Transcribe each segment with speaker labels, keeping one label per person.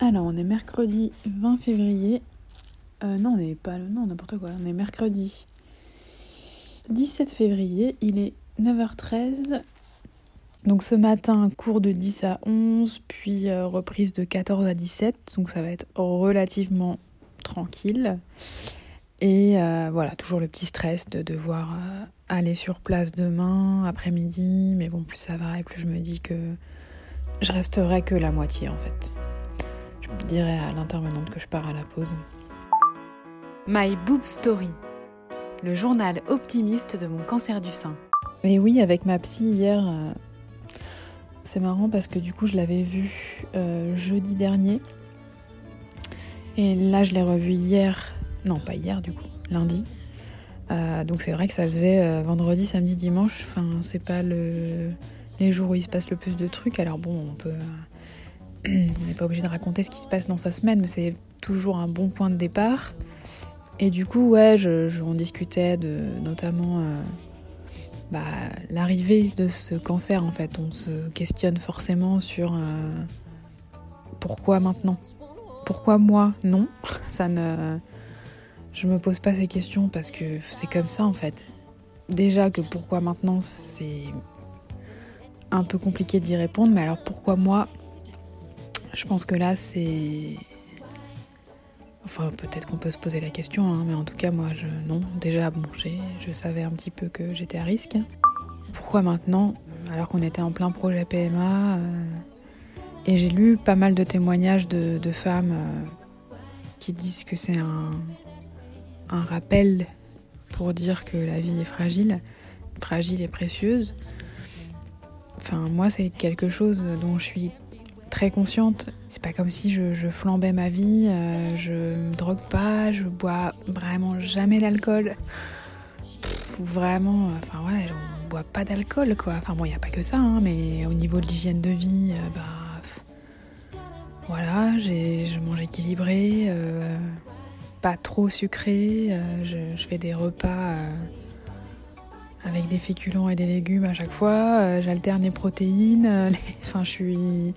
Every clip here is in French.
Speaker 1: Alors, on est mercredi 20 février. Euh, non, on n'est pas. Non, n'importe quoi. On est mercredi 17 février. Il est 9h13. Donc, ce matin, cours de 10 à 11, puis euh, reprise de 14 à 17. Donc, ça va être relativement tranquille. Et euh, voilà, toujours le petit stress de devoir aller sur place demain, après-midi. Mais bon, plus ça va et plus je me dis que je resterai que la moitié en fait. Je dirais à l'intervenante que je pars à la pause.
Speaker 2: My Boob Story, le journal optimiste de mon cancer du sein.
Speaker 1: Et oui, avec ma psy hier, euh, c'est marrant parce que du coup je l'avais vu euh, jeudi dernier. Et là je l'ai revu hier, non pas hier du coup, lundi. Euh, donc c'est vrai que ça faisait vendredi, samedi, dimanche. Enfin, c'est pas le... les jours où il se passe le plus de trucs. Alors bon, on peut on n'est pas obligé de raconter ce qui se passe dans sa semaine, mais c'est toujours un bon point de départ. Et du coup, ouais, on discutait de notamment euh, bah, l'arrivée de ce cancer en fait. On se questionne forcément sur euh, pourquoi maintenant? Pourquoi moi Non, ça ne. Je me pose pas ces questions parce que c'est comme ça en fait. Déjà que pourquoi maintenant, c'est un peu compliqué d'y répondre, mais alors pourquoi moi je pense que là, c'est. Enfin, peut-être qu'on peut se poser la question, hein, mais en tout cas, moi, je non. Déjà, bon, je savais un petit peu que j'étais à risque. Pourquoi maintenant Alors qu'on était en plein projet PMA. Euh, et j'ai lu pas mal de témoignages de, femmes euh, qui disent que c'est un, un rappel pour dire que la vie est fragile, fragile et précieuse. Enfin, moi, c'est quelque chose dont je suis très consciente. C'est pas comme si je, flambais ma vie, euh, je me drogue pas, je bois vraiment jamais d'alcool. Vraiment, enfin ouais, on boit pas d'alcool quoi. Enfin bon, il n'y a pas que ça, hein, mais au niveau de l'hygiène de vie, euh, bah. voilà, je mange équilibré, euh, pas trop sucré, je, fais des repas avec des féculents et des légumes à chaque fois. J'alterne les protéines. Enfin, je suis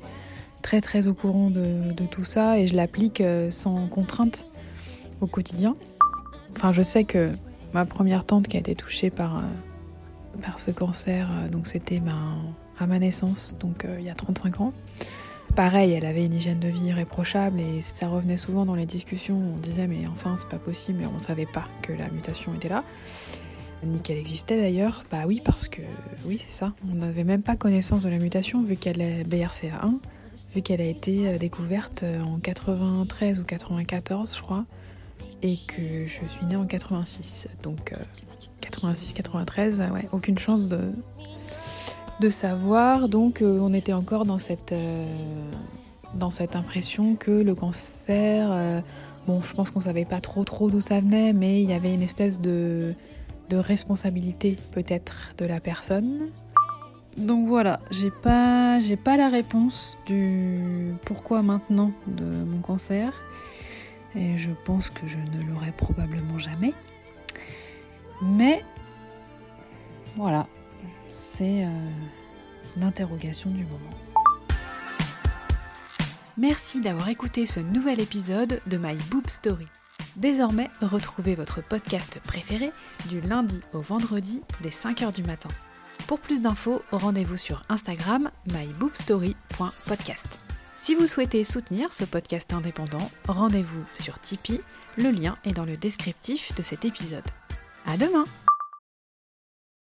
Speaker 1: très très au courant de, tout ça et je l'applique euh, sans contrainte au quotidien. Enfin, je sais que ma première tante qui a été touchée par, euh, par ce cancer, euh, donc c'était à ma naissance, donc il y a 35 ans. Pareil, elle avait une hygiène de vie irréprochable et ça revenait souvent dans les discussions. On disait mais enfin c'est pas possible, mais on savait pas que la mutation était là, ni qu'elle existait d'ailleurs. Bah oui parce que oui c'est ça. On n'avait même pas connaissance de la mutation vu qu'elle est BRCA1 vu qu'elle a été euh, découverte euh, en 93 ou 94, je crois, et que je suis née en 86. Donc 86-93, euh, ouais, aucune chance de, de savoir. Donc on était encore dans cette, dans cette impression que le cancer, bon, je pense qu'on savait pas trop trop d'où ça venait, mais il y avait une espèce de, de responsabilité peut-être de la personne donc voilà, j'ai pas, j'ai pas la réponse du pourquoi maintenant de mon cancer. Et je pense que je ne l'aurai probablement jamais. Mais voilà, c'est euh, l'interrogation du moment.
Speaker 2: Merci d'avoir écouté ce nouvel épisode de My Boob Story. Désormais, retrouvez votre podcast préféré du lundi au vendredi dès 5h du matin. Pour plus d'infos, rendez-vous sur Instagram myboobstory.podcast. Si vous souhaitez soutenir ce podcast indépendant, rendez-vous sur Tipeee, le lien est dans le descriptif de cet épisode. À demain!